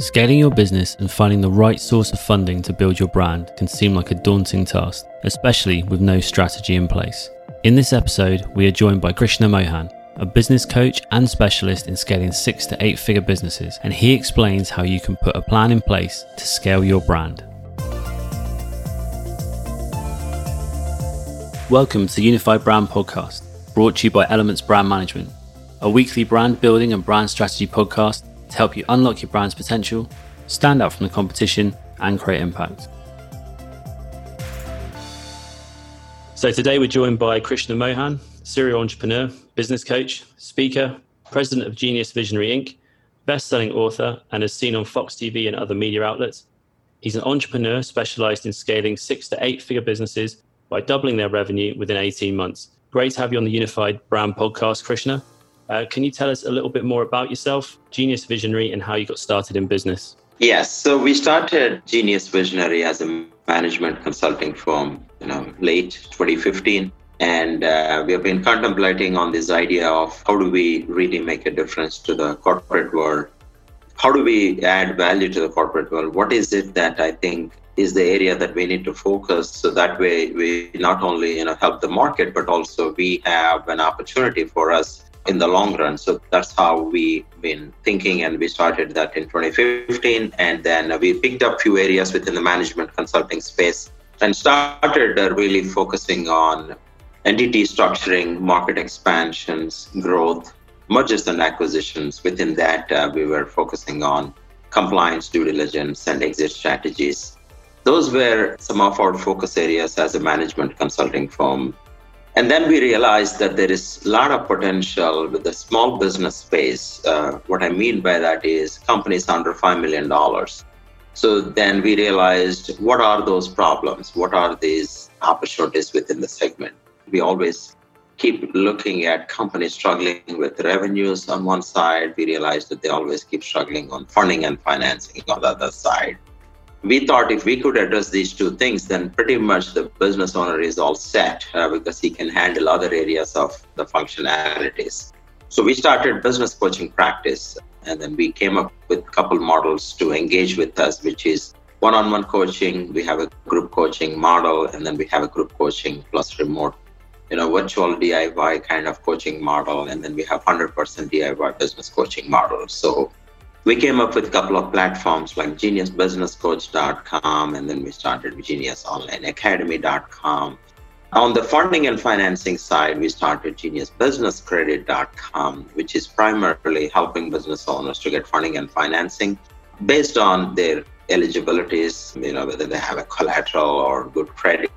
Scaling your business and finding the right source of funding to build your brand can seem like a daunting task, especially with no strategy in place. In this episode, we are joined by Krishna Mohan, a business coach and specialist in scaling six to eight figure businesses, and he explains how you can put a plan in place to scale your brand. Welcome to the Unified Brand Podcast, brought to you by Elements Brand Management, a weekly brand building and brand strategy podcast to help you unlock your brand's potential, stand out from the competition, and create impact. So today we're joined by Krishna Mohan, serial entrepreneur, business coach, speaker, president of Genius Visionary Inc., best-selling author, and is seen on Fox TV and other media outlets. He's an entrepreneur specialized in scaling six to eight figure businesses by doubling their revenue within 18 months. Great to have you on the Unified Brand podcast, Krishna. Uh, can you tell us a little bit more about yourself, Genius Visionary, and how you got started in business? Yes. So we started Genius Visionary as a management consulting firm, you know, late 2015. And uh, we have been contemplating on this idea of how do we really make a difference to the corporate world? How do we add value to the corporate world? What is it that I think is the area that we need to focus so that way we not only you know help the market but also we have an opportunity for us in the long run. So that's how we've been thinking, and we started that in 2015. And then we picked up few areas within the management consulting space and started uh, really focusing on entity structuring, market expansions, growth, mergers and acquisitions. Within that, uh, we were focusing on compliance, due diligence, and exit strategies. Those were some of our focus areas as a management consulting firm and then we realized that there is a lot of potential with the small business space. Uh, what I mean by that is companies under $5 million. So then we realized what are those problems? What are these opportunities within the segment? We always keep looking at companies struggling with revenues on one side. We realized that they always keep struggling on funding and financing on the other side we thought if we could address these two things, then pretty much the business owner is all set uh, because he can handle other areas of the functionalities. So we started business coaching practice, and then we came up with a couple models to engage with us, which is one-on-one coaching. We have a group coaching model, and then we have a group coaching plus remote, you know, virtual DIY kind of coaching model, and then we have 100% DIY business coaching model. So we came up with a couple of platforms like geniusbusinesscoach.com and then we started geniusonlineacademy.com on the funding and financing side we started geniusbusinesscredit.com which is primarily helping business owners to get funding and financing based on their eligibilities you know whether they have a collateral or good credit.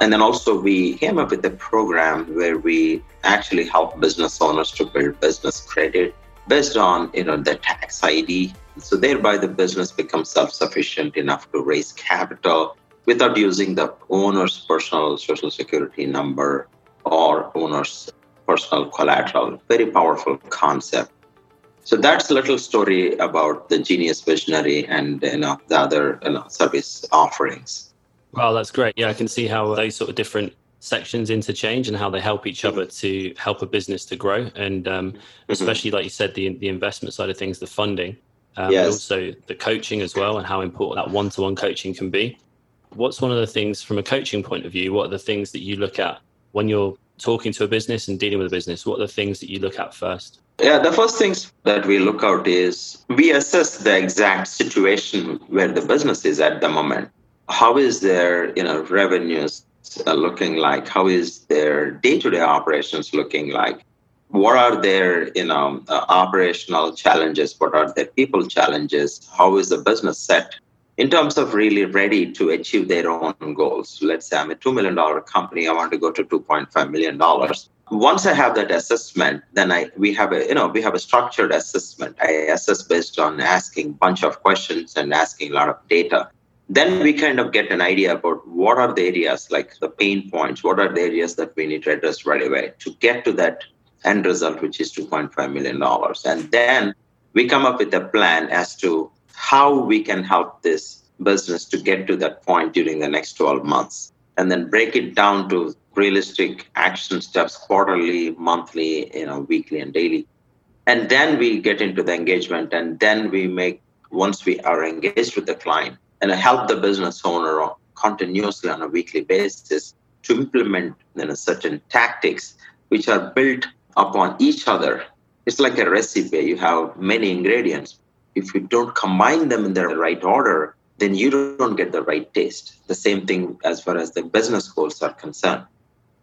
And then also we came up with a program where we actually help business owners to build business credit based on you know the tax ID. So thereby the business becomes self-sufficient enough to raise capital without using the owner's personal social security number or owner's personal collateral. Very powerful concept. So that's a little story about the Genius Visionary and you know the other you know, service offerings. Wow, that's great. Yeah, I can see how those sort of different sections interchange and how they help each other to help a business to grow. And um, mm-hmm. especially like you said the the investment side of things the funding um, yes. also the coaching as well and how important that one-to-one coaching can be. What's one of the things from a coaching point of view what are the things that you look at when you're talking to a business and dealing with a business? What are the things that you look at first? Yeah the first things that we look out is we assess the exact situation where the business is at the moment. How is their you know revenues looking like? How is their day-to-day operations looking like? What are their you know uh, operational challenges? What are their people challenges? How is the business set in terms of really ready to achieve their own goals? Let's say I'm a two million dollar company. I want to go to two point five million dollars. Once I have that assessment, then I we have a you know we have a structured assessment. I assess based on asking bunch of questions and asking a lot of data then we kind of get an idea about what are the areas like the pain points what are the areas that we need to address right away to get to that end result which is 2.5 million dollars. And then we come up with a plan as to how we can help this business to get to that point during the next 12 months and then break it down to realistic action steps quarterly monthly you know weekly and daily. And then we get into the engagement and then we make once we are engaged with the client and help the business owner continuously on a weekly basis to implement you know, certain tactics which are built upon each other. It's like a recipe. You have many ingredients. If you don't combine them in the right order, then you don't get the right taste. The same thing as far as the business goals are concerned.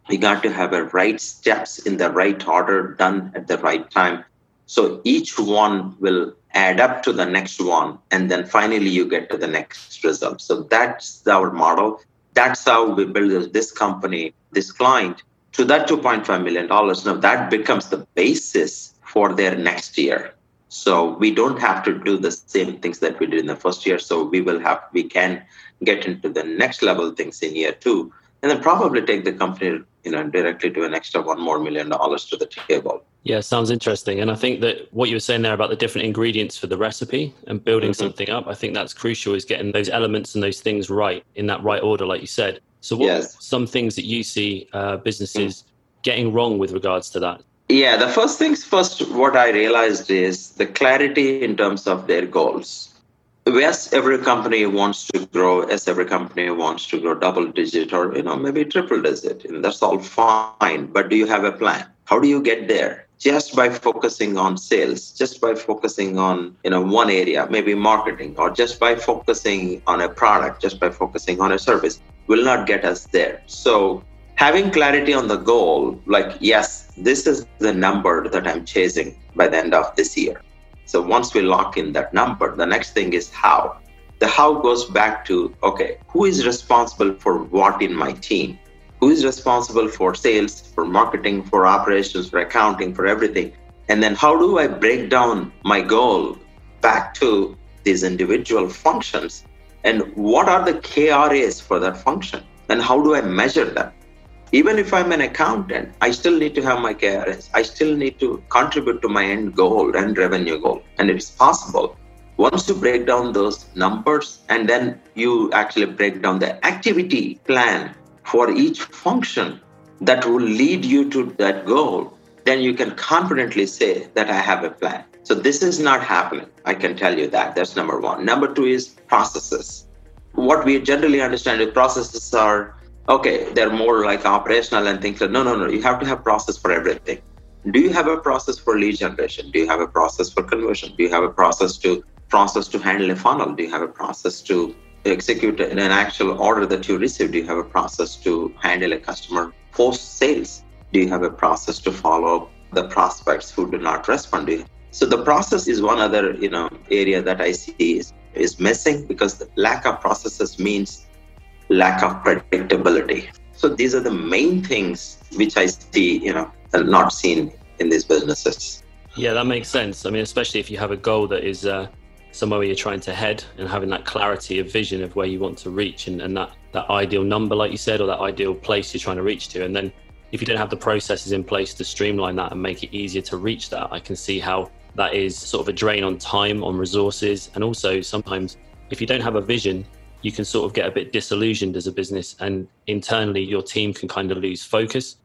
We got to have a right steps in the right order done at the right time. So each one will add up to the next one, and then finally you get to the next result. So that's our model. That's how we build this company, this client, to that $2.5 million. Now that becomes the basis for their next year. So we don't have to do the same things that we did in the first year. So we will have, we can get into the next level things in year two, and then probably take the company, you know, directly to an extra one more million dollars to the table. Yeah, sounds interesting. And I think that what you were saying there about the different ingredients for the recipe and building mm-hmm. something up, I think that's crucial is getting those elements and those things right in that right order, like you said. So, what yes. some things that you see uh, businesses mm. getting wrong with regards to that? Yeah, the first things first, what I realized is the clarity in terms of their goals. Yes, every company wants to grow. Yes, every company wants to grow double digit or you know maybe triple digit, and that's all fine. But do you have a plan? How do you get there? Just by focusing on sales, just by focusing on you know one area, maybe marketing, or just by focusing on a product, just by focusing on a service will not get us there. So having clarity on the goal, like, yes, this is the number that I'm chasing by the end of this year. So once we lock in that number, the next thing is how. The how goes back to okay, who is responsible for what in my team? Who is responsible for sales, for marketing, for operations, for accounting, for everything? And then how do I break down my goal back to these individual functions and what are the KRAs for that function and how do I measure them? Even if I'm an accountant, I still need to have my KRAs. I still need to contribute to my end goal and revenue goal. And it's possible. Once you break down those numbers and then you actually break down the activity plan for each function that will lead you to that goal, then you can confidently say that I have a plan. So this is not happening. I can tell you that. That's number one. Number two is processes. What we generally understand is processes are okay, they're more like operational and things like no, no, no. You have to have process for everything. Do you have a process for lead generation? Do you have a process for conversion? Do you have a process to process to handle a funnel? Do you have a process to execute an actual order that you received? Do you have a process to handle a customer post sales? Do you have a process to follow the prospects who do not respond? Do you so the process is one other you know area that I see is, is missing because the lack of processes means lack of predictability. So these are the main things which I see you know not seen in these businesses. Yeah, that makes sense. I mean, especially if you have a goal that is uh, somewhere where you're trying to head and having that clarity of vision of where you want to reach and, and that, that ideal number, like you said, or that ideal place you're trying to reach to. And then if you don't have the processes in place to streamline that and make it easier to reach that, I can see how that is sort of a drain on time, on resources, and also sometimes if you don't have a vision, you can sort of get a bit disillusioned as a business, and internally your team can kind of lose focus.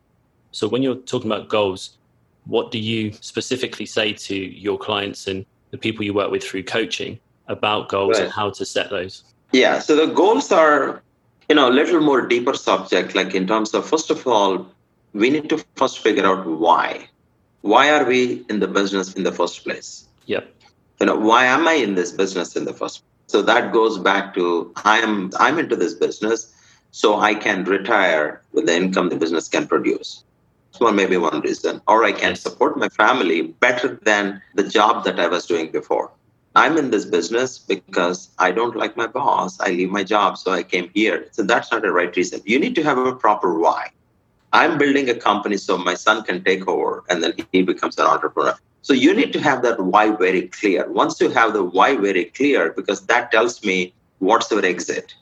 So when you're talking about goals, what do you specifically say to your clients and the people you work with through coaching about goals right. and how to set those? Yeah, so the goals are, you know, a little more deeper subject. Like in terms of first of all, we need to first figure out why why are we in the business in the first place? Yep. You know, why am I in this business in the first place? So that goes back to I'm I'm into this business so I can retire with the income the business can produce. So maybe one reason. Or I can support my family better than the job that I was doing before. I'm in this business because I don't like my boss. I leave my job, so I came here. So that's not the right reason. You need to have a proper why. I'm building a company so my son can take over and then he becomes an entrepreneur. So you need to have that why very clear. Once you have the why very clear, because that tells me what's your exit.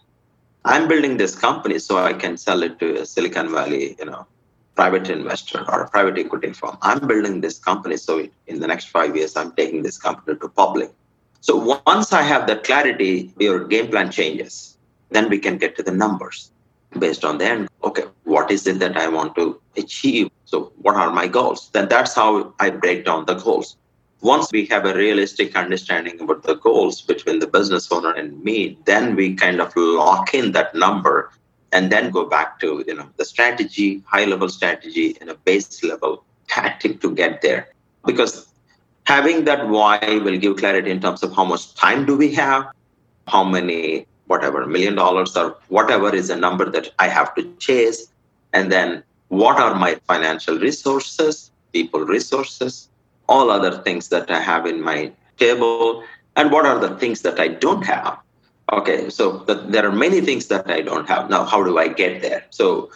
I'm building this company so I can sell it to a Silicon Valley, you know, private investor or a private equity firm. I'm building this company so in the next five years I'm taking this company to public. So once I have that clarity, your game plan changes. Then we can get to the numbers based on the end. Okay, what is it that I want to achieve? So, what are my goals? Then that's how I break down the goals. once we have a realistic understanding about the goals between the business owner and me, then we kind of lock in that number and then go back to you know the strategy, high level strategy, and a base level tactic to get there. Because having that why will give clarity in terms of how much time do we have, how many whatever million dollars or whatever is a number that I have to chase, and then what are my financial resources, people resources, all other things that I have in my table, and what are the things that I don't have. Okay, so the, there are many things that I don't have. Now, how do I get there? So,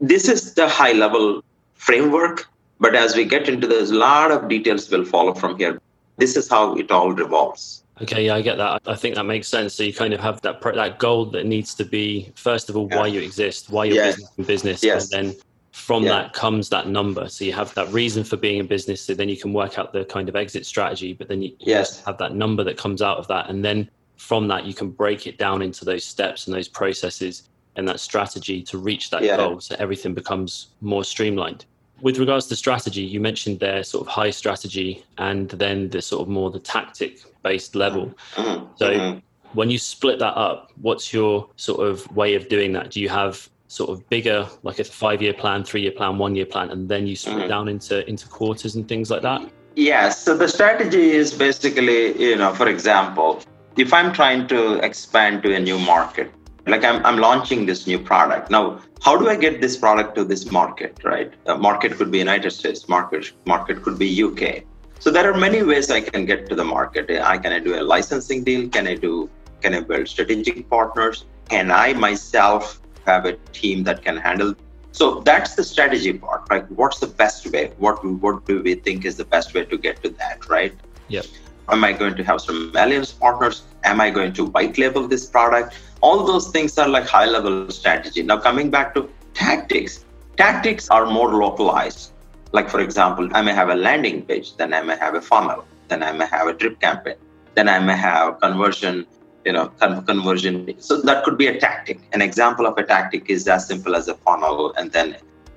this is the high level framework. But as we get into this, a lot of details will follow from here. This is how it all revolves. Okay, yeah, I get that. I think that makes sense. So you kind of have that that goal that needs to be first of all why you exist, why you're yes. business and business, yes. and then from yeah. that comes that number. So you have that reason for being in business. So then you can work out the kind of exit strategy. But then you yes. have that number that comes out of that, and then from that you can break it down into those steps and those processes and that strategy to reach that yeah. goal. So everything becomes more streamlined. With regards to strategy, you mentioned their sort of high strategy and then the sort of more the tactic based level. Mm-hmm. So mm-hmm. when you split that up, what's your sort of way of doing that? Do you have sort of bigger, like a five year plan, three year plan, one year plan, and then you split mm-hmm. down into into quarters and things like that? Yeah. So the strategy is basically, you know, for example, if I'm trying to expand to a new market, like I'm, I'm launching this new product now how do i get this product to this market right the market could be united states market market could be uk so there are many ways i can get to the market i can I do a licensing deal can i do can i build strategic partners can i myself have a team that can handle. So that's the strategy part right? What's the best way? What what do we think is the best way to get to that right? Yeah. Am i going to have some alliance partners? Am i going to white label this product? All those things are like high level strategy. Now, coming back to tactics, tactics are more localized. Like, for example, I may have a landing page, then I may have a funnel, then I may have a drip campaign, then I may have conversion, you know, conversion. So that could be a tactic. An example of a tactic is as simple as a funnel and then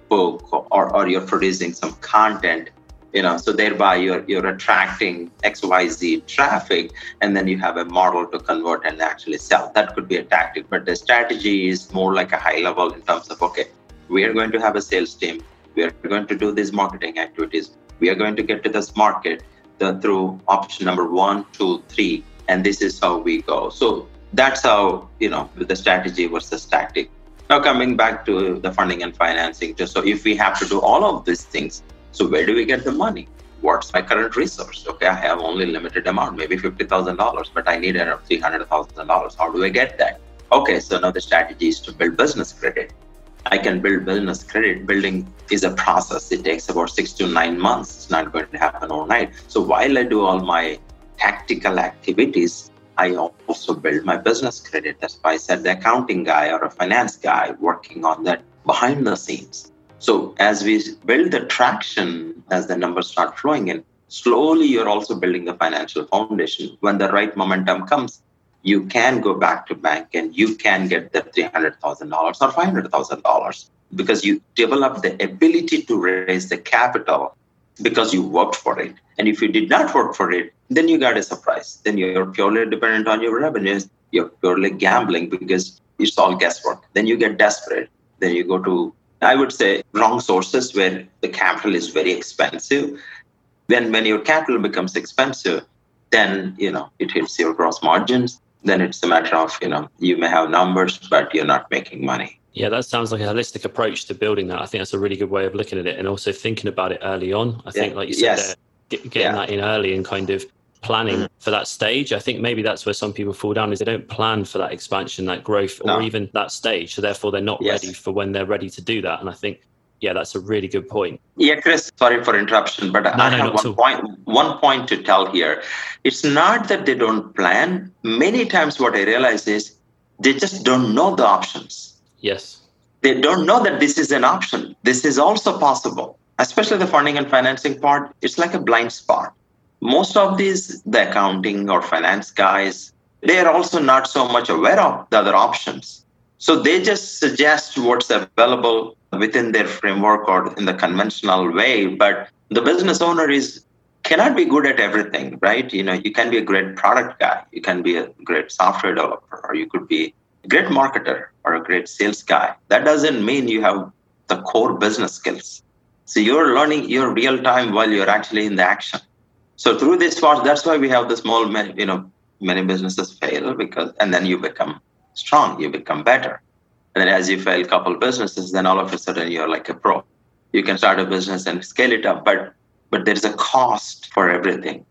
book, or, or you're producing some content you know so thereby you're you're attracting xyz traffic and then you have a model to convert and actually sell that could be a tactic but the strategy is more like a high level in terms of okay we are going to have a sales team we are going to do these marketing activities we are going to get to this market the, through option number one two three and this is how we go so that's how you know the strategy versus tactic now coming back to the funding and financing just so if we have to do all of these things so where do we get the money? What's my current resource? Okay, I have only limited amount, maybe fifty thousand dollars, but I need around three hundred thousand dollars. How do I get that? Okay, so now the strategy is to build business credit. I can build business credit. Building is a process. It takes about six to nine months. It's not going to happen overnight. So while I do all my tactical activities, I also build my business credit. That's why I said the accounting guy or a finance guy working on that behind the scenes. So as we build the traction, as the numbers start flowing in, slowly you're also building the financial foundation. When the right momentum comes, you can go back to bank and you can get the $300,000 or $500,000 because you develop the ability to raise the capital because you worked for it. And if you did not work for it, then you got a surprise. Then you're purely dependent on your revenues. You're purely gambling because it's all guesswork. Then you get desperate. Then you go to I would say wrong sources where the capital is very expensive. Then when your capital becomes expensive, then you know it hits your gross margins. Then it's a matter of you know you may have numbers, but you're not making money. Yeah, that sounds like a holistic approach to building that. I think that's a really good way of looking at it, and also thinking about it early on. I think, like you said, yes. there, getting yeah. that in early and kind of planning mm. for that stage. I think maybe that's where some people fall down is they don't plan for that expansion, that growth, no. or even that stage. So therefore, they're not yes. ready for when they're ready to do that. And I think, yeah, that's a really good point. Yeah, Chris, sorry for interruption, but no, I no, have one point, one point to tell here. It's not that they don't plan. Many times, what I realize is they just don't know the options. Yes. They don't know that this is an option. This is also possible, especially the funding and financing part. It's like a blind spot most of these the accounting or finance guys they are also not so much aware of the other options so they just suggest what's available within their framework or in the conventional way but the business owner is cannot be good at everything, right? You know, you can be a great product guy, you can be a great software developer, or you could be great marketer or a great sales guy. That doesn't mean you have the core business skills. So you're learning your real time while you're actually in the action. So through this part, that's why we have the small, you know, many businesses fail because, and then you become strong, you become better. And then as you fail a couple businesses, then all of a sudden you're like a pro. You can start a business and scale it up, but but there is a cost for everything.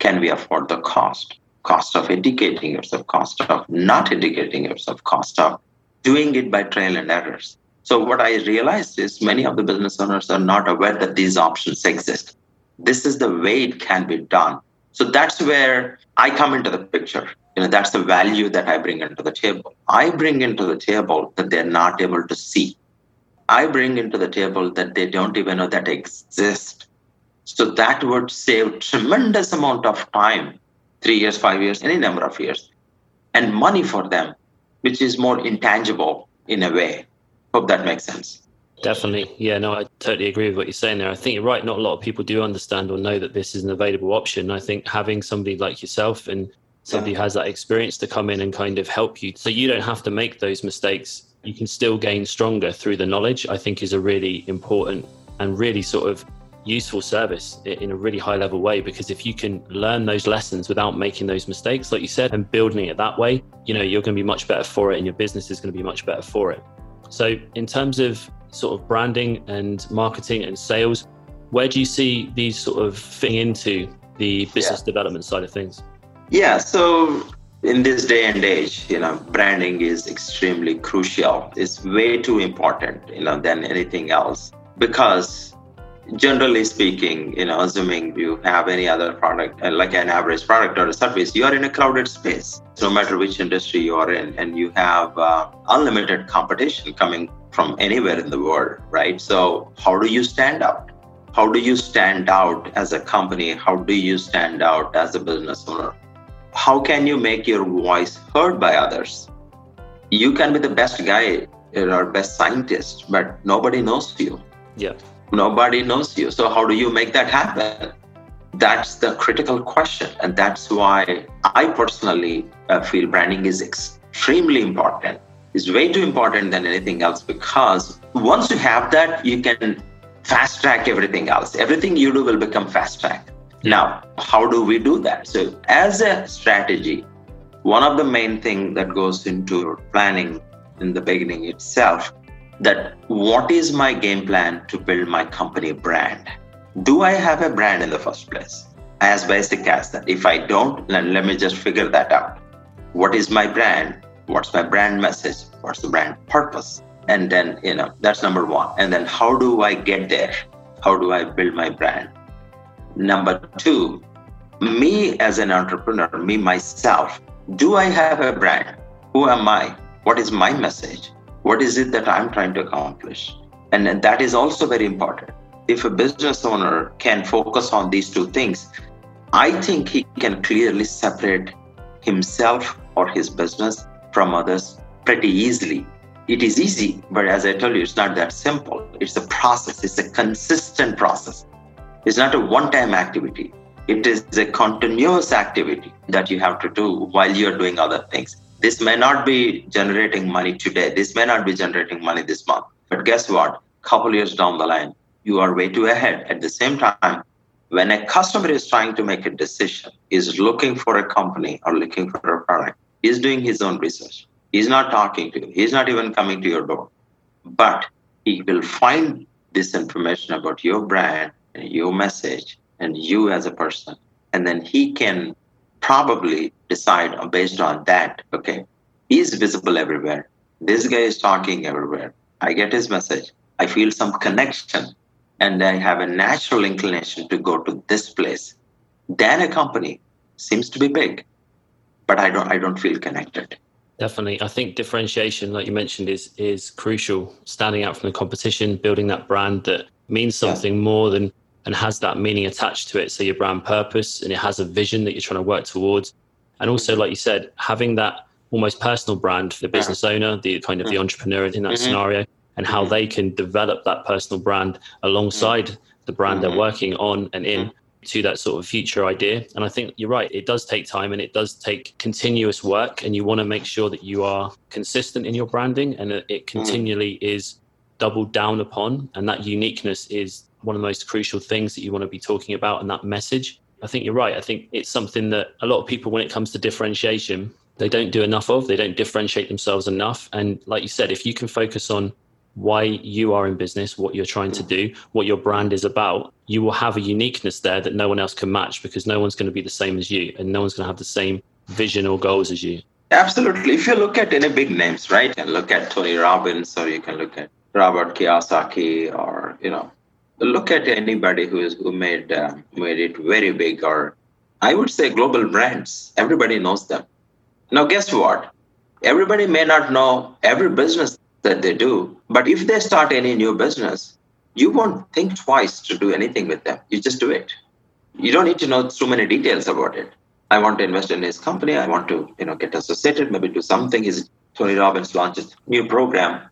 Can we afford the cost? Cost of educating yourself, cost of not educating yourself, cost of doing it by trial and errors. So what I realized is many of the business owners are not aware that these options exist. This is the way it can be done. So that's where I come into the picture. You know, that's the value that I bring into the table. I bring into the table that they're not able to see. I bring into the table that they don't even know that exist. So that would save tremendous amount of time, three years, five years, any number of years, and money for them, which is more intangible in a way. Hope that makes sense. Definitely. Yeah, no, I totally agree with what you're saying there. I think you're right. Not a lot of people do understand or know that this is an available option. I think having somebody like yourself and somebody yeah. who has that experience to come in and kind of help you so you don't have to make those mistakes, you can still gain stronger through the knowledge, I think is a really important and really sort of useful service in a really high level way because if you can learn those lessons without making those mistakes like you said and building it that way you know you're going to be much better for it and your business is going to be much better for it. So in terms of sort of branding and marketing and sales where do you see these sort of fitting into the business yeah. development side of things? Yeah so in this day and age you know branding is extremely crucial. It's way too important you know than anything else because generally speaking, you know, assuming you have any other product, uh, like an average product or a service, you are in a crowded space. No matter which industry you are in, and you have uh, unlimited competition coming from anywhere in the world, right? So, how do you stand out? How do you stand out as a company? How do you stand out as a business owner? How can you make your voice heard by others? You can be the best guy or best scientist, but nobody knows you. Yeah nobody knows you. So how do you make that happen? That's the critical question. And that's why i personally uh, feel branding is extremely important. It's way too important than anything else because once you have that you can fast track everything else. Everything you do will become fast track now how do we do that? So as a strategy one of the main thing that goes into planning in the beginning itself that what is my game plan to build my company brand? Do I have a brand in the first place? As basic as that. If I don't, then let me just figure that out. What is my brand? What's my brand message? What's the brand purpose? And then, you know, that's number one. And then how do I get there? How do I build my brand? Number two, me as an entrepreneur, me myself, do I have a brand? Who am I? What is my message? What is it that I'm trying to accomplish? And that is also very important. If a business owner can focus on these two things, I think he can clearly separate himself or his business from others pretty easily. It is easy, but as I told you, it's not that simple. It's a process, it's a consistent process. It's not a one time activity. It is a continuous activity that you have to do while you're doing other things. This may not be generating money today. This may not be generating money this month. But guess what? Couple years down the line, you are way too ahead. At the same time, when a customer is trying to make a decision, is looking for a company or looking for a product, he's doing his own research. He's not talking to you. He's not even coming to your door. But he will find this information about your brand and your message and you as a person. And then he can probably decide based on that, okay, he's visible everywhere. This guy is talking everywhere. I get his message. I feel some connection and I have a natural inclination to go to this place. Then a company seems to be big, but I don't I don't feel connected. Definitely. I think differentiation, like you mentioned, is is crucial. Standing out from the competition, building that brand that means something more than and has that meaning attached to it. So your brand purpose and it has a vision that you're trying to work towards. And also, like you said, having that almost personal brand for the business owner, the kind of the mm-hmm. entrepreneur in that mm-hmm. scenario, and how mm-hmm. they can develop that personal brand alongside the brand they're working on and in to that sort of future idea. And I think you're right, it does take time and it does take continuous work. And you want to make sure that you are consistent in your branding and that it continually is doubled down upon. And that uniqueness is one of the most crucial things that you want to be talking about and that message. I think you're right. I think it's something that a lot of people, when it comes to differentiation, they don't do enough of. They don't differentiate themselves enough. And like you said, if you can focus on why you are in business, what you're trying to do, what your brand is about, you will have a uniqueness there that no one else can match because no one's going to be the same as you and no one's going to have the same vision or goals as you. Absolutely. If you look at any big names, right, and look at Tony Robbins or you can look at Robert Kiyosaki or, you know, look at anybody who is who made uh, made it very big or I would say global brands. Everybody knows them. Now, guess what? Everybody may not know every business that they do, but if they start any new business, you won't think twice to do anything with them. You just do it. You don't need to know too many details about it. I want to invest in his company. I want to, you know, get associated, maybe do something. His Tony Robbins launches new program.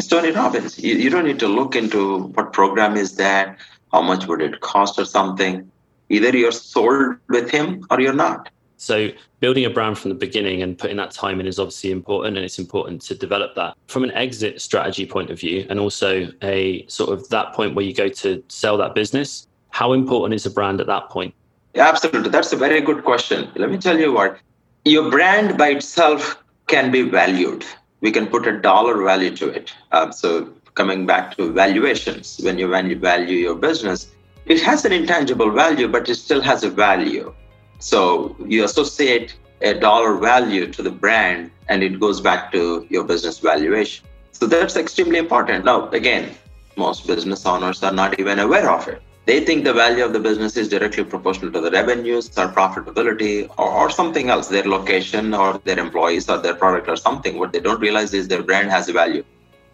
It's Tony Robbins. You, you don't need to look into what program is that, how much would it cost or something. Either you're sold with him or you're not. So building a brand from the beginning and putting that time in is obviously important and it's important to develop that from an exit strategy point of view and also a sort of that point where you go to sell that business. How important is a brand at that point? Absolutely. That's a very good question. Let me tell you what your brand by itself can be valued. We can put a dollar value to it. Um, so coming back to valuations, when you value your business, it has an intangible value, but it still has a value. So you associate a dollar value to the brand and it goes back to your business valuation. So that's extremely important. Now, again, most business owners are not even aware of it. They think the value of the business is directly proportional to the revenues or profitability or, or something else, their location or their employees or their product or something. What they don't realize is their brand has a value.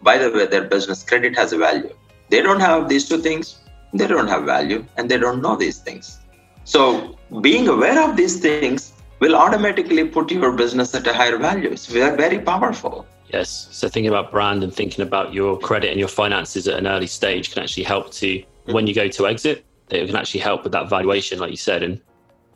By the way, their business credit has a value. They don't have these two things, they don't have value, and they don't know these things. So being aware of these things will automatically put your business at a higher value. It's very, very powerful. Yes. So thinking about brand and thinking about your credit and your finances at an early stage can actually help to when you go to exit, it can actually help with that valuation, like you said. And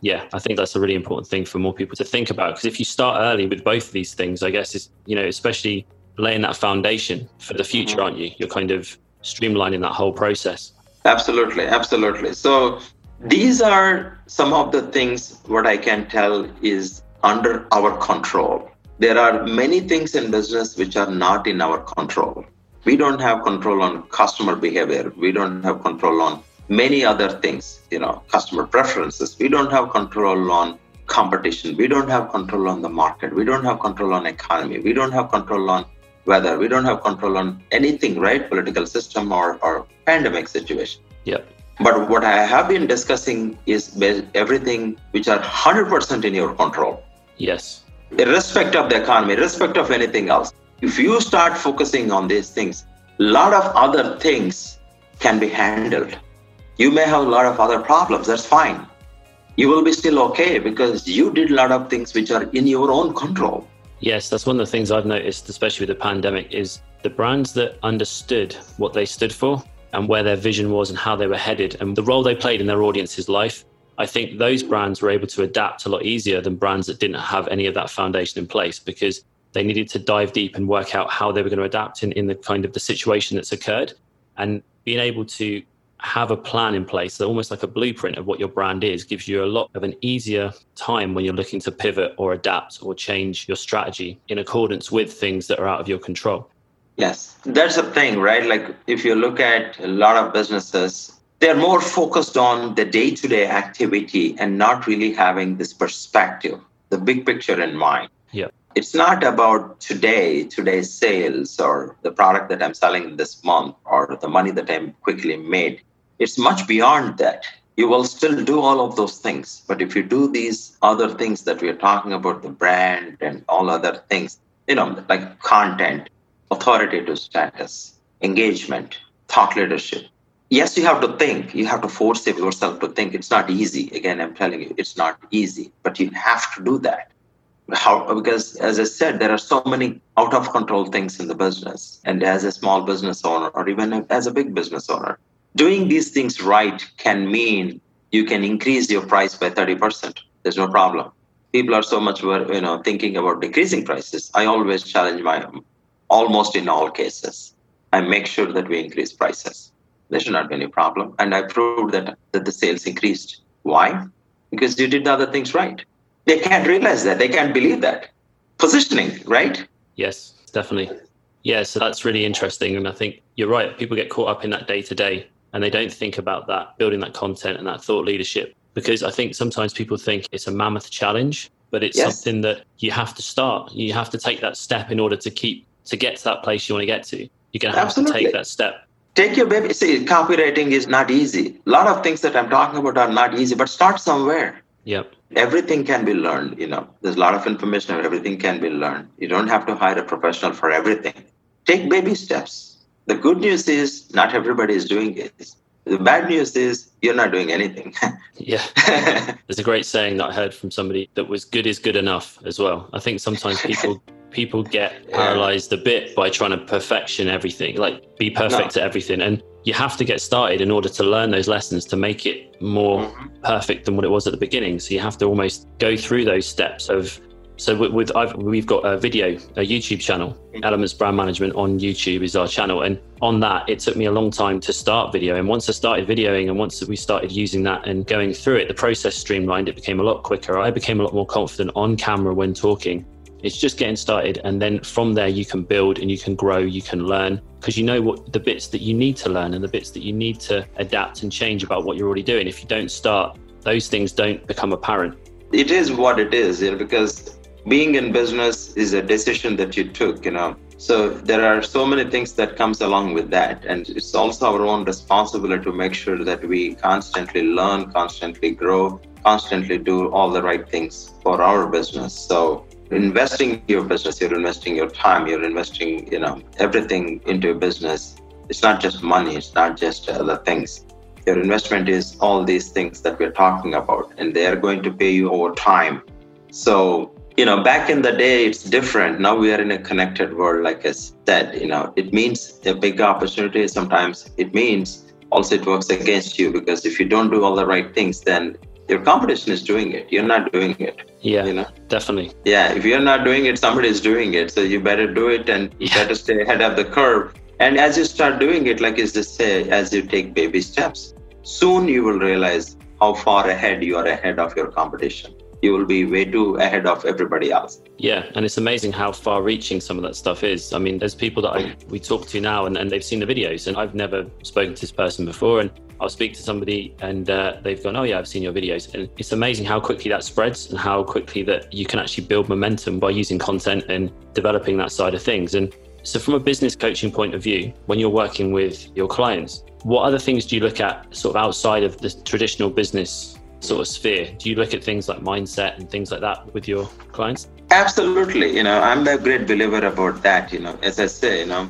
yeah, I think that's a really important thing for more people to think about. Because if you start early with both of these things, I guess is you know, especially laying that foundation for the future, mm-hmm. aren't you? You're kind of streamlining that whole process. Absolutely, absolutely. So these are some of the things what I can tell is under our control. There are many things in business which are not in our control. We don't have control on customer behavior. We don't have control on many other things, you know, customer preferences. We don't have control on competition. We don't have control on the market. We don't have control on economy. We don't have control on weather. We don't have control on anything, right? Political system or, or pandemic situation. Yep. But what I have been discussing is everything which are 100% in your control. Yes. Irrespective of the economy, irrespective of anything else. If you start focusing on these things, a lot of other things can be handled. You may have a lot of other problems, that's fine. You will be still okay because you did a lot of things which are in your own control. Yes, that's one of the things I've noticed, especially with the pandemic, is the brands that understood what they stood for and where their vision was and how they were headed and the role they played in their audience's life. I think those brands were able to adapt a lot easier than brands that didn't have any of that foundation in place because they needed to dive deep and work out how they were going to adapt in, in the kind of the situation that's occurred and being able to have a plan in place that almost like a blueprint of what your brand is gives you a lot of an easier time when you're looking to pivot or adapt or change your strategy in accordance with things that are out of your control Yes, that's the thing, right? Like if you look at a lot of businesses, they're more focused on the day to day activity and not really having this perspective, the big picture in mind. Yeah. It's not about today, today's sales or the product that I'm selling this month or the money that I'm quickly made. It's much beyond that. You will still do all of those things. But if you do these other things that we're talking about, the brand and all other things, you know, like content, authoritative status, engagement, thought leadership. Yes, you have to think. You have to force yourself to think. It's not easy. Again, I'm telling you, it's not easy, but you have to do that. How, because as I said, there are so many out of control things in the business. And as a small business owner, or even as a big business owner, doing these things right can mean you can increase your price by 30%. There's no problem. People are so much, you know, thinking about decreasing prices. I always challenge my, almost in all cases, I make sure that we increase prices. There should not be any problem. And I proved that, that the sales increased. Why? Because you did the other things right. They can't realize that. They can't believe that. Positioning, right? Yes, definitely. Yeah, so that's really interesting. And I think you're right. People get caught up in that day to day and they don't think about that, building that content and that thought leadership. Because I think sometimes people think it's a mammoth challenge, but it's yes. something that you have to start. You have to take that step in order to keep to get to that place you want to get to. You're going to have Absolutely. to take that step. Take your baby. See, copywriting is not easy. A lot of things that I'm talking about are not easy, but start somewhere. Yep. Everything can be learned. You know, there's a lot of information. Everything can be learned. You don't have to hire a professional for everything. Take baby steps the good news is not everybody is doing it. The bad news is you're not doing anything. yeah. There's a great saying that I heard from somebody that was good is good enough as well. I think sometimes people people get paralyzed a bit by trying to perfection everything, like be perfect no. at everything. And you have to get started in order to learn those lessons to make it more mm-hmm. perfect than what it was at the beginning. So you have to almost go through those steps of so with, with I've, we've got a video, a YouTube channel. Elements Brand Management on YouTube is our channel, and on that, it took me a long time to start video. And once I started videoing, and once we started using that and going through it, the process streamlined. It became a lot quicker. I became a lot more confident on camera when talking. It's just getting started, and then from there, you can build and you can grow, you can learn because you know what the bits that you need to learn and the bits that you need to adapt and change about what you're already doing. If you don't start, those things don't become apparent. It is what it is, you know, because being in business is a decision that you took you know so there are so many things that comes along with that and it's also our own responsibility to make sure that we constantly learn constantly grow constantly do all the right things for our business so investing your business you're investing your time you're investing you know everything into a business. It's not just money it's not just other things. Your investment is all these things that we're talking about and they are going to pay you over time. So you know back in the day it's different. Now we are in a connected world like i said you know it means a big opportunity. Sometimes it means also it works against you because if you don't do all the right things then your competition is doing it. You're not doing it yeah you know? definitely. Yeah if you're not doing it somebody is doing it. So you better do it and you yeah. better stay ahead of the curve. And as you start doing it like you just say as you take baby steps soon you will realize how far ahead you are ahead of your competition you will be way too ahead of everybody else. Yeah, and it's amazing how far reaching some of that stuff is. I mean, there's people that I, we talk to now and, and they've seen the videos, and I've never spoken to this person before. And I'll speak to somebody and uh, they've gone, Oh, yeah, I've seen your videos. And it's amazing how quickly that spreads and how quickly that you can actually build momentum by using content and developing that side of things. And so, from a business coaching point of view, when you're working with your clients, what other things do you look at sort of outside of the traditional business sort of sphere? Do you look at things like mindset and things like that with your clients? Absolutely. You know, I'm a great believer about that. You know, as I say, you know,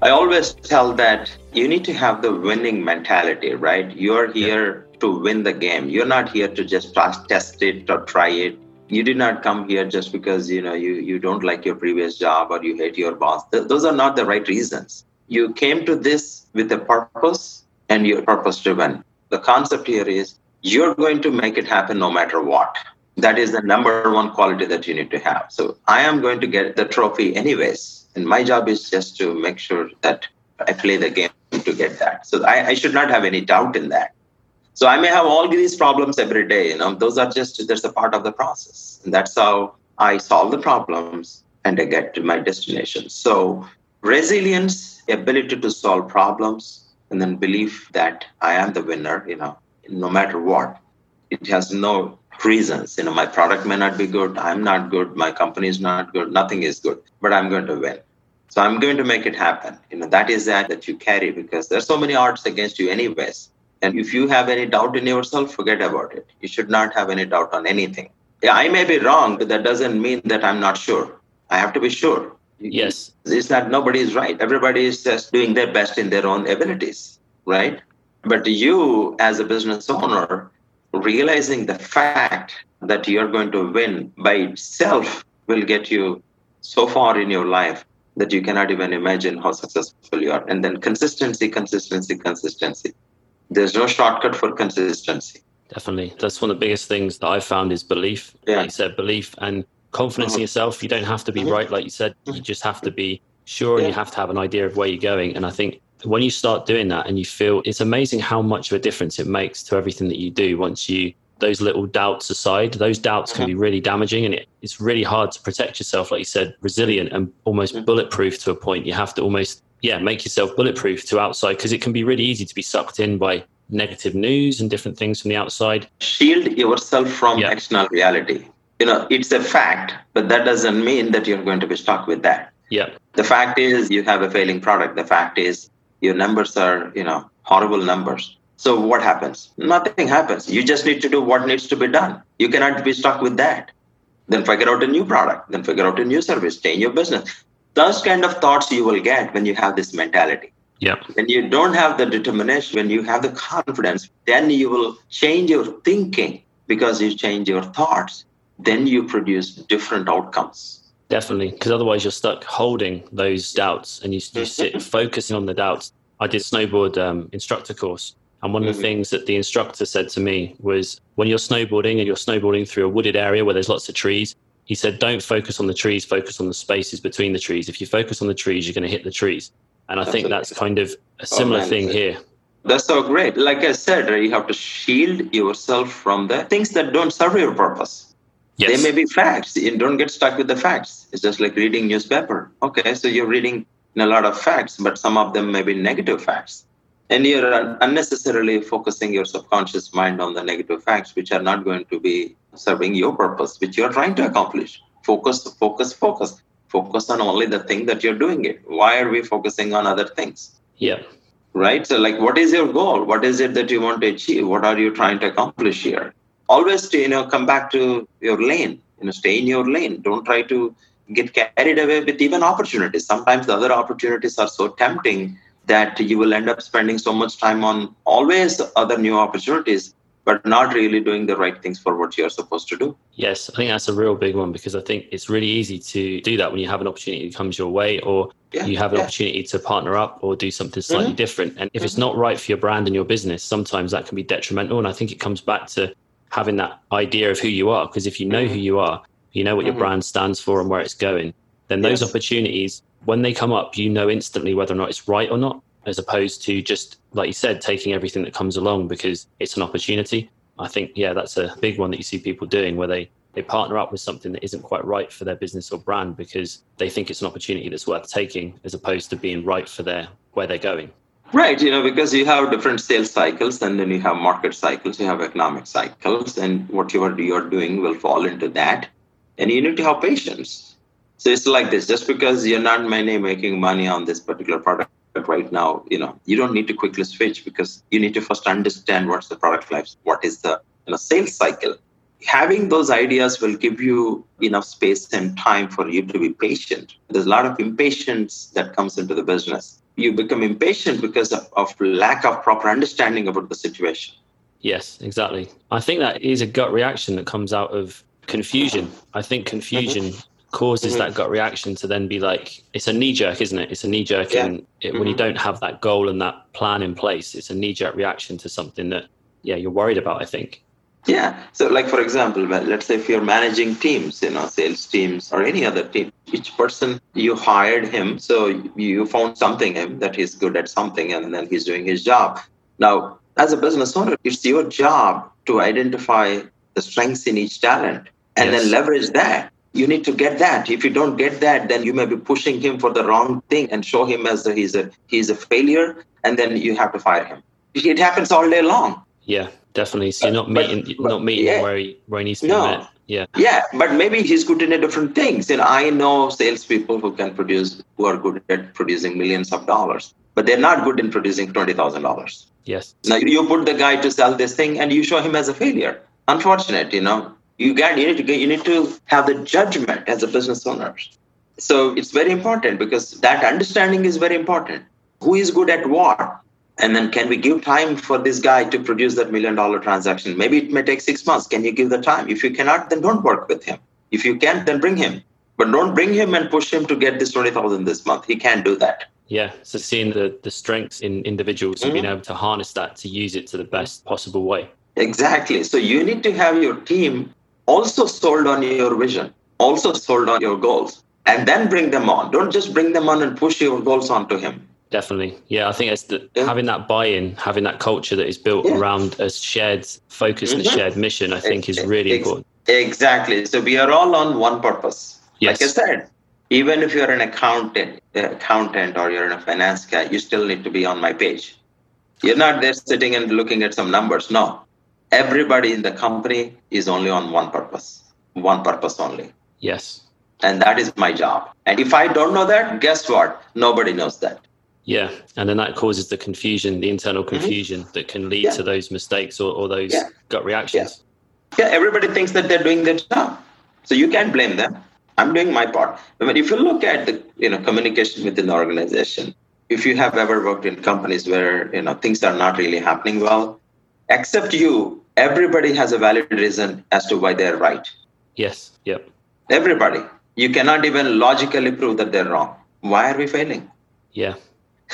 I always tell that you need to have the winning mentality, right? You're here yeah. to win the game. You're not here to just test it or try it. You did not come here just because you know you you don't like your previous job or you hate your boss. Th- those are not the right reasons. You came to this with a purpose and you're purpose driven. The concept here is you're going to make it happen no matter what. That is the number one quality that you need to have. So I am going to get the trophy anyways. And my job is just to make sure that I play the game to get that. So I, I should not have any doubt in that. So I may have all these problems every day. You know, those are just there's a part of the process. And that's how I solve the problems and I get to my destination. So resilience, ability to solve problems, and then belief that I am the winner, you know, no matter what. It has no reasons. You know, my product may not be good, I'm not good, my company is not good, nothing is good, but I'm going to win. So I'm going to make it happen. You know, that is that that you carry because there's so many odds against you anyways. And if you have any doubt in yourself, forget about it. You should not have any doubt on anything. Yeah, I may be wrong, but that doesn't mean that I'm not sure. I have to be sure. Yes. It's not nobody is right. Everybody is just doing their best in their own abilities, right? But you, as a business owner, realizing the fact that you're going to win by itself will get you so far in your life that you cannot even imagine how successful you are. And then consistency, consistency, consistency. There's no shortcut for consistency. Definitely. That's one of the biggest things that I've found is belief. Yeah. Like you said, belief and confidence uh-huh. in yourself. You don't have to be uh-huh. right, like you said. You uh-huh. just have to be sure yeah. and you have to have an idea of where you're going. And I think when you start doing that and you feel it's amazing how much of a difference it makes to everything that you do once you those little doubts aside those doubts can be uh-huh. really damaging and it, it's really hard to protect yourself like you said resilient and almost bulletproof to a point. You have to almost yeah make yourself bulletproof to outside because it can be really easy to be sucked in by negative news and different things from the outside. Shield yourself from yeah. external reality. You know it's a fact but that doesn't mean that you're going to be stuck with that. Yeah. The fact is you have a failing product. The fact is your numbers are you know horrible numbers. So what happens? Nothing happens. You just need to do what needs to be done. You cannot be stuck with that. Then figure out a new product. Then figure out a new service. Change your business. Those kind of thoughts you will get when you have this mentality. Yeah. When you don't have the determination, when you have the confidence, then you will change your thinking. Because you change your thoughts. Then you produce different outcomes. Definitely, because otherwise you're stuck holding those doubts and you, you sit focusing on the doubts. I did snowboard um, instructor course, and one of the mm-hmm. things that the instructor said to me was when you're snowboarding and you're snowboarding through a wooded area where there's lots of trees, he said, don't focus on the trees, focus on the spaces between the trees. If you focus on the trees, you're going to hit the trees. And I think that's kind of a similar oh, thing here. That's so great. Like I said, you have to shield yourself from the things that don't serve your purpose. Yes. They may be facts. You don't get stuck with the facts. It's just like reading newspaper. Okay, so you're reading a lot of facts, but some of them may be negative facts. And you're unnecessarily focusing your subconscious mind on the negative facts, which are not going to be serving your purpose, which you're trying to accomplish. Focus, focus, focus focus on only the thing that you're doing it why are we focusing on other things yeah right so like what is your goal what is it that you want to achieve what are you trying to accomplish here always to you know come back to your lane you know stay in your lane don't try to get carried away with even opportunities sometimes the other opportunities are so tempting that you will end up spending so much time on always other new opportunities but not really doing the right things for what you're supposed to do. Yes, I think that's a real big one because I think it's really easy to do that when you have an opportunity that comes your way or yeah, you have an yeah. opportunity to partner up or do something slightly mm-hmm. different. And if mm-hmm. it's not right for your brand and your business, sometimes that can be detrimental. And I think it comes back to having that idea of who you are because if you know mm-hmm. who you are, you know what your mm-hmm. brand stands for and where it's going, then those yes. opportunities, when they come up, you know instantly whether or not it's right or not as opposed to just like you said taking everything that comes along because it's an opportunity i think yeah that's a big one that you see people doing where they they partner up with something that isn't quite right for their business or brand because they think it's an opportunity that's worth taking as opposed to being right for their where they're going right you know because you have different sales cycles and then you have market cycles you have economic cycles and whatever you are doing will fall into that and you need to have patience so it's like this just because you're not making money on this particular product right now, you know, you don't need to quickly switch because you need to first understand what's the product life, what is the you know, sales cycle. Having those ideas will give you enough space and time for you to be patient. There's a lot of impatience that comes into the business. You become impatient because of, of lack of proper understanding about the situation. Yes, exactly. I think that is a gut reaction that comes out of confusion. I think confusion mm-hmm causes mm-hmm. that gut reaction to then be like it's a knee jerk isn't it it's a knee jerk yeah. and it, mm-hmm. when you mm-hmm. don't have that goal and that plan in place it's a knee jerk reaction to something that yeah you're worried about i think yeah. So like for example let's say if you're managing teams you know sales teams or any other team each person you hired him so you found something him that he's good at something and then he's doing his job. Now as a business owner it's your job to identify the strengths in each talent and yes. then leverage that. You need to get that. If you don't get that then you may be pushing him for the wrong thing and show him as a, he's a he's a failure and then you have to fire him. It happens all day long yeah definitely. So you're not meeting but, not meeting yeah. where he where he needs to no. be met. Yeah. Yeah but maybe he's good in a different things and i know salespeople who can produce who are good at producing millions of dollars but they're not good in producing $20000 yes. Now you put the guy to sell this thing and you show him as a failure. Unfortunate you know. You got you need to get, you need to have the judgment as a business owner. So it's very important because that understanding is very important. Who is good at what and then can we give time for this guy to produce that million dollar transaction maybe it may take six months can you give the time if you cannot then don't work with him if you can then bring him but don't bring him and push him to get this 20000 this month he can't do that yeah so seeing the the strengths in individuals mm-hmm. and being mm-hmm. able to harness that to use it to the best possible way Exactly. So you need to have your team also sold on your vision, also sold on your goals, and then bring them on. Don't just bring them on and push your goals onto him. Definitely. Yeah, I think it's the, yeah. having that buy-in, having that culture that is built yeah. around a shared focus mm-hmm. and shared mission, I think is really Ex- important. Exactly. So we are all on one purpose. Yes. Like I said, even if you're an accountant, accountant or you're in a finance guy, you still need to be on my page. You're not there sitting and looking at some numbers. No, everybody in the company is only on one purpose, one purpose only. Yes. And that is my job. And if I don't know that, guess what? Nobody knows that. Yeah. And then that causes the confusion, the internal mm-hmm. confusion mm-hmm. that can lead yeah. to those mistakes or, or those yeah. gut reactions. Yeah. yeah, everybody thinks that they're doing their job. So you can't blame them. I'm doing my part. I mean, if you look at the you know communication within the organization, if you have ever worked in companies where you know things are not really happening well, except you, everybody has a valid reason as to why they're right. Yes. Yep. Everybody. You cannot even logically prove that they're wrong. Why are we failing? Yeah.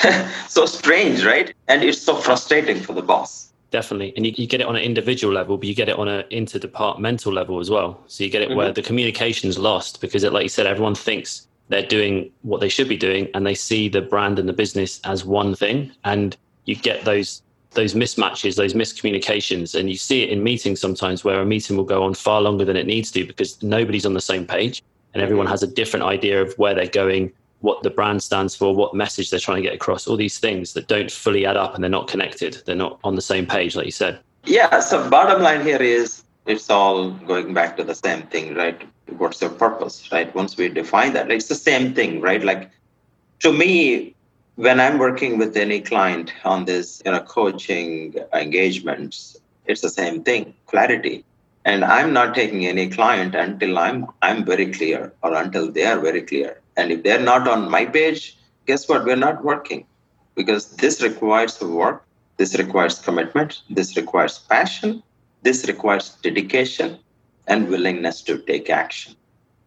so strange, right? And it's so frustrating for the boss. Definitely. And you, you get it on an individual level, but you get it on an interdepartmental level as well. So you get it mm-hmm. where the communication is lost because, it, like you said, everyone thinks they're doing what they should be doing and they see the brand and the business as one thing. And you get those those mismatches, those miscommunications, and you see it in meetings sometimes where a meeting will go on far longer than it needs to because nobody's on the same page and everyone mm-hmm. has a different idea of where they're going, what the brand stands for, what message they're trying to get across, all these things that don't fully add up and they're not connected. They're not on the same page, like you said. Yeah. So, bottom line here is it's all going back to the same thing, right? What's your purpose, right? Once we define that, it's the same thing, right? Like to me, when I'm working with any client on this, you know, coaching engagements, it's the same thing, clarity. And I'm not taking any client until I'm I'm very clear or until they are very clear. And if they're not on my page, guess what? We're not working because this requires work, this requires commitment, this requires passion, this requires dedication and willingness to take action.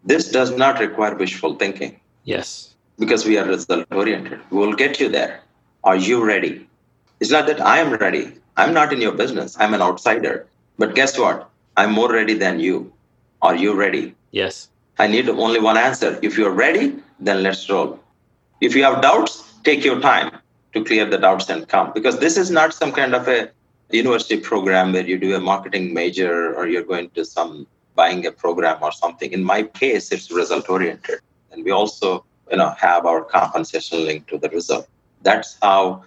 This does not require wishful thinking. Yes because we are result oriented. We will get you there. Are you ready? It's not that I am ready. I'm not in your business. I'm an outsider. But guess what? I'm more ready than you. Are you ready? Yes. I need only one answer. If you're ready, then let's roll. If you have doubts, take your time to clear the doubts and come. Because this is not some kind of a university program where you do a marketing major or you're going to some buying a program or something. In my case, it's result oriented. And we also you know have our compensation linked to the result that's how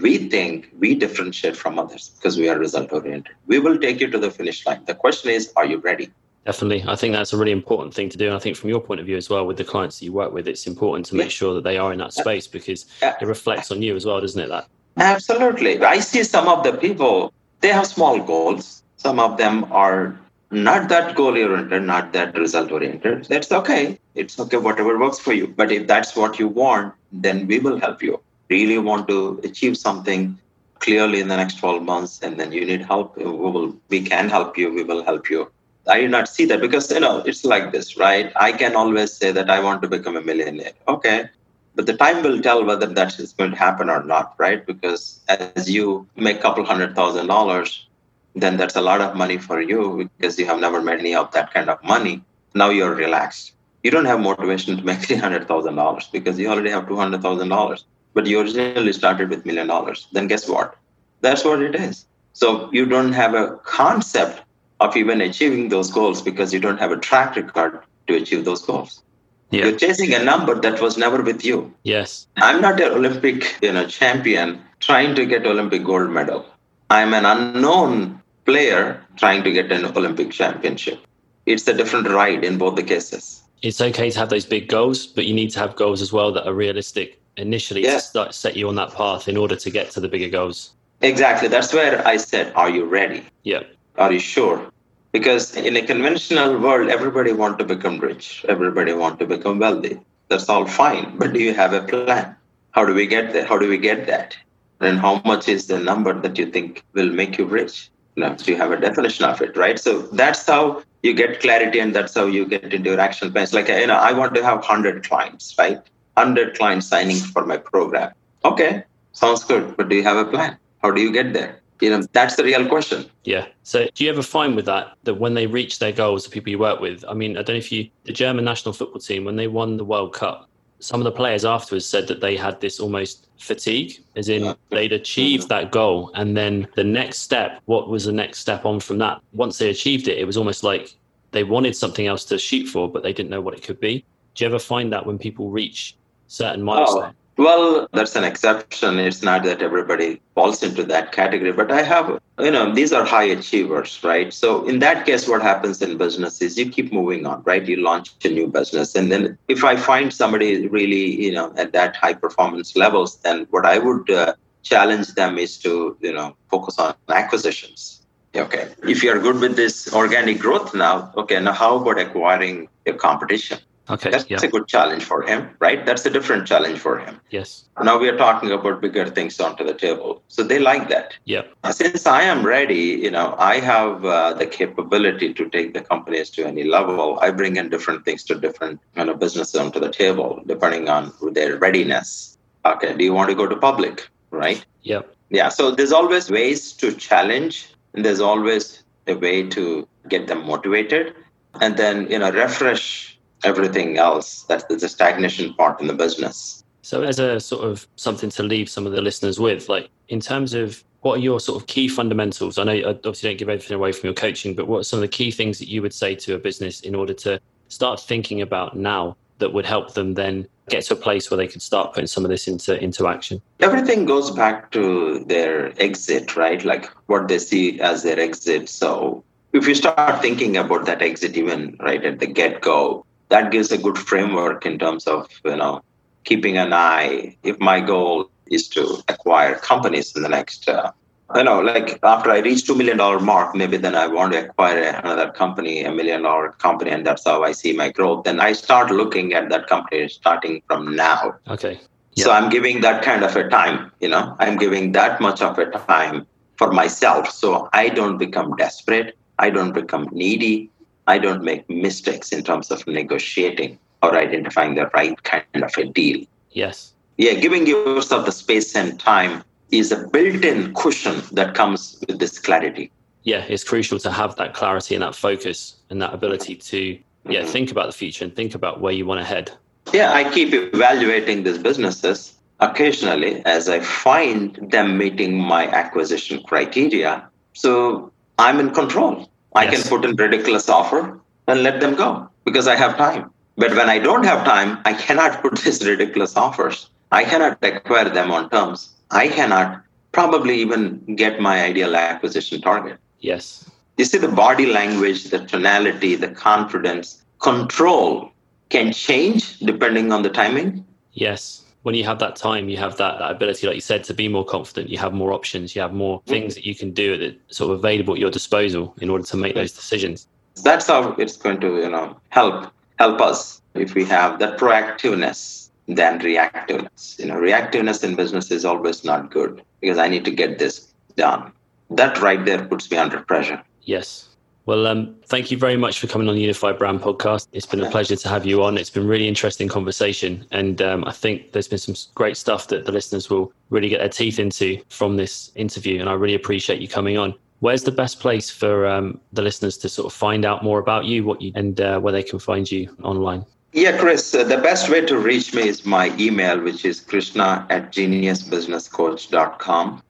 we think we differentiate from others because we are result oriented. We will take you to the finish line. The question is are you ready? Definitely. I think that's a really important thing to do. And i think from your point of view as well with the clients that you work with it's important to make sure that they are in that space because it reflects on you as well doesn't it that? Absolutely. I see some of the people they have small goals. Some of them are not that goal oriented, not that result oriented, that's okay. It's okay, whatever works for you. But if that's what you want, then we will help you. Really want to achieve something clearly in the next 12 months, and then you need help, we will we can help you, we will help you. I do not see that because you know it's like this, right? I can always say that I want to become a millionaire. Okay. But the time will tell whether that is going to happen or not, right? Because as you make a couple hundred thousand dollars, then that's a lot of money for you because you have never made any of that kind of money. Now you're relaxed. You don't have motivation to make $300,000 because you already have $200,000, but you originally started with million dollars. Then guess what? That's what it is. So you don't have a concept of even achieving those goals because you don't have a track record to achieve those goals. Yeah. You're chasing a number that was never with you. Yes. I'm not an Olympic, you know, champion trying to get Olympic gold medal. I'm an unknown player trying to get an Olympic championship. It's a different ride in both the cases. It's okay to have those big goals, but you need to have goals as well that are realistic initially yeah. to start, set you on that path in order to get to the bigger goals. Exactly. That's where I said, Are you ready? Yeah. Are you sure? Because in a conventional world, everybody want to become rich. Everybody want to become wealthy. That's all fine. But do you have a plan? How do we get there? How do we get that? And how much is the number that you think will make you rich? No, so you have a definition of it, right? So that's how you get clarity and that's how you get into your action plans. Like, you know, I want to have 100 clients, right? 100 clients signing for my program. Okay, sounds good. But do you have a plan? How do you get there? You know, that's the real question. Yeah. So do you ever find with that that when they reach their goals, the people you work with, I mean, I don't know if you, the German national football team, when they won the World Cup, some of the players afterwards said that they had this almost fatigue, as in they'd achieved that goal. And then the next step, what was the next step on from that? Once they achieved it, it was almost like they wanted something else to shoot for, but they didn't know what it could be. Do you ever find that when people reach certain milestones? Oh, well, that's an exception. It's not that everybody falls into that category, but I have, you know, these are high achievers, right? So in that case, what happens in business is you keep moving on, right? You launch a new business. And then if I find somebody really, you know, at that high performance levels, then what I would uh, challenge them is to, you know, focus on acquisitions. Okay. If you're good with this organic growth now, okay, now how about acquiring your competition? Okay. That's yeah. a good challenge for him, right? That's a different challenge for him. Yes. Now we are talking about bigger things onto the table. So they like that. Yeah. Since I am ready, you know, I have uh, the capability to take the companies to any level. I bring in different things to different kind of businesses onto the table, depending on their readiness. Okay. Do you want to go to public? Right. Yeah. Yeah. So there's always ways to challenge, and there's always a way to get them motivated, and then you know refresh everything else. That's the stagnation part in the business. So, as a sort of something to leave some of the listeners with, like in terms of what are your sort of key fundamentals? I know you obviously don't give everything away from your coaching, but what are some of the key things that you would say to a business in order to start thinking about now that would help them then get to a place where they could start putting some of this into into action? Everything goes back to their exit, right? Like what they see as their exit. So if you start thinking about that exit even right at the get-go, that gives a good framework in terms of you know keeping an eye if my goal is to acquire companies in the next uh, you know like after i reach $2 million mark maybe then i want to acquire another company a million dollar company and that's how i see my growth. Then i start looking at that company starting from now. Okay. So i'm giving that kind of a time you know i'm giving that much of a time for myself. So i don't become desperate. I don't become needy I don't make mistakes in terms of negotiating or identifying the right kind of a deal. Yes. Yeah, giving yourself the space and time is a built in cushion that comes with this clarity. Yeah, it's crucial to have that clarity and that focus and that ability to yeah, mm-hmm. think about the future and think about where you want to head. Yeah, I keep evaluating these businesses occasionally as I find them meeting my acquisition criteria. So I'm in control. I yes. can put in ridiculous offer and let them go because I have time. But when I don't have time, I cannot put these ridiculous offers. I cannot acquire them on terms. I cannot probably even get my ideal acquisition target. Yes. You see, the body language, the tonality, the confidence, control can change depending on the timing. Yes when you have that time, you have that, that ability, like you said, to be more confident. You have more options. You have more things that you can do that sort of available at your disposal in order to make those decisions. That's how it's going to, you know, help help us if we have that proactiveness than reactiveness. You know, reactiveness in business is always not good because I need to get this done. That right there puts me under pressure. Yes. Well, um, thank you very much for coming on the Unified Brand podcast. It's been a pleasure to have you on. It's been really interesting conversation, and um, I think there's been some great stuff that the listeners will really get their teeth into from this interview. And I really appreciate you coming on. Where's the best place for um, the listeners to sort of find out more about you, what you, and uh, where they can find you online? Yeah, Chris, uh, the best way to reach me is my email, which is krishna at geniusbusinesscoach.com.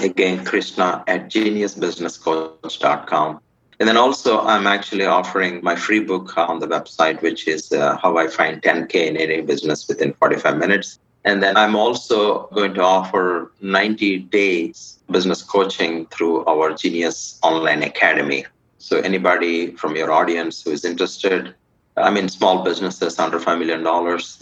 Again, krishna at geniusbusinesscoach.com. And then also, I'm actually offering my free book on the website, which is uh, How I Find 10K in Any Business Within 45 Minutes. And then I'm also going to offer 90 days business coaching through our Genius Online Academy. So, anybody from your audience who is interested, I mean, small businesses under $5 million,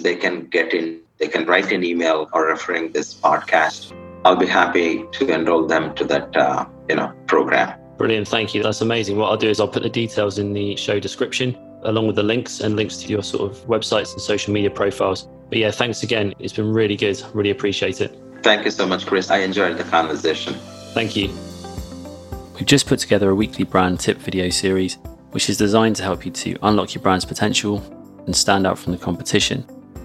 they can get in, they can write an email or referring this podcast. I'll be happy to enroll them to that, uh, you know, program. Brilliant. Thank you. That's amazing. What I'll do is I'll put the details in the show description along with the links and links to your sort of websites and social media profiles. But yeah, thanks again. It's been really good. Really appreciate it. Thank you so much, Chris. I enjoyed the conversation. Thank you. We've just put together a weekly brand tip video series, which is designed to help you to unlock your brand's potential and stand out from the competition.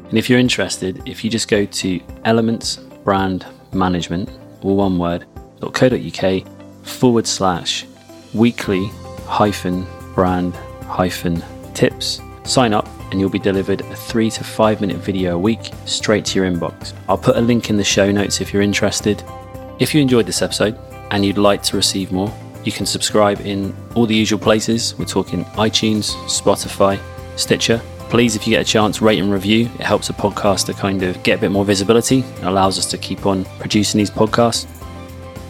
And if you're interested, if you just go to elements brand management, all one word, .co.uk forward slash weekly hyphen brand hyphen tips. Sign up and you'll be delivered a three to five minute video a week straight to your inbox. I'll put a link in the show notes if you're interested. If you enjoyed this episode and you'd like to receive more, you can subscribe in all the usual places. We're talking iTunes, Spotify, Stitcher. Please, if you get a chance, rate and review. It helps a podcast to kind of get a bit more visibility and allows us to keep on producing these podcasts.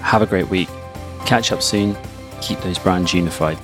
Have a great week. Catch up soon. Keep those brands unified.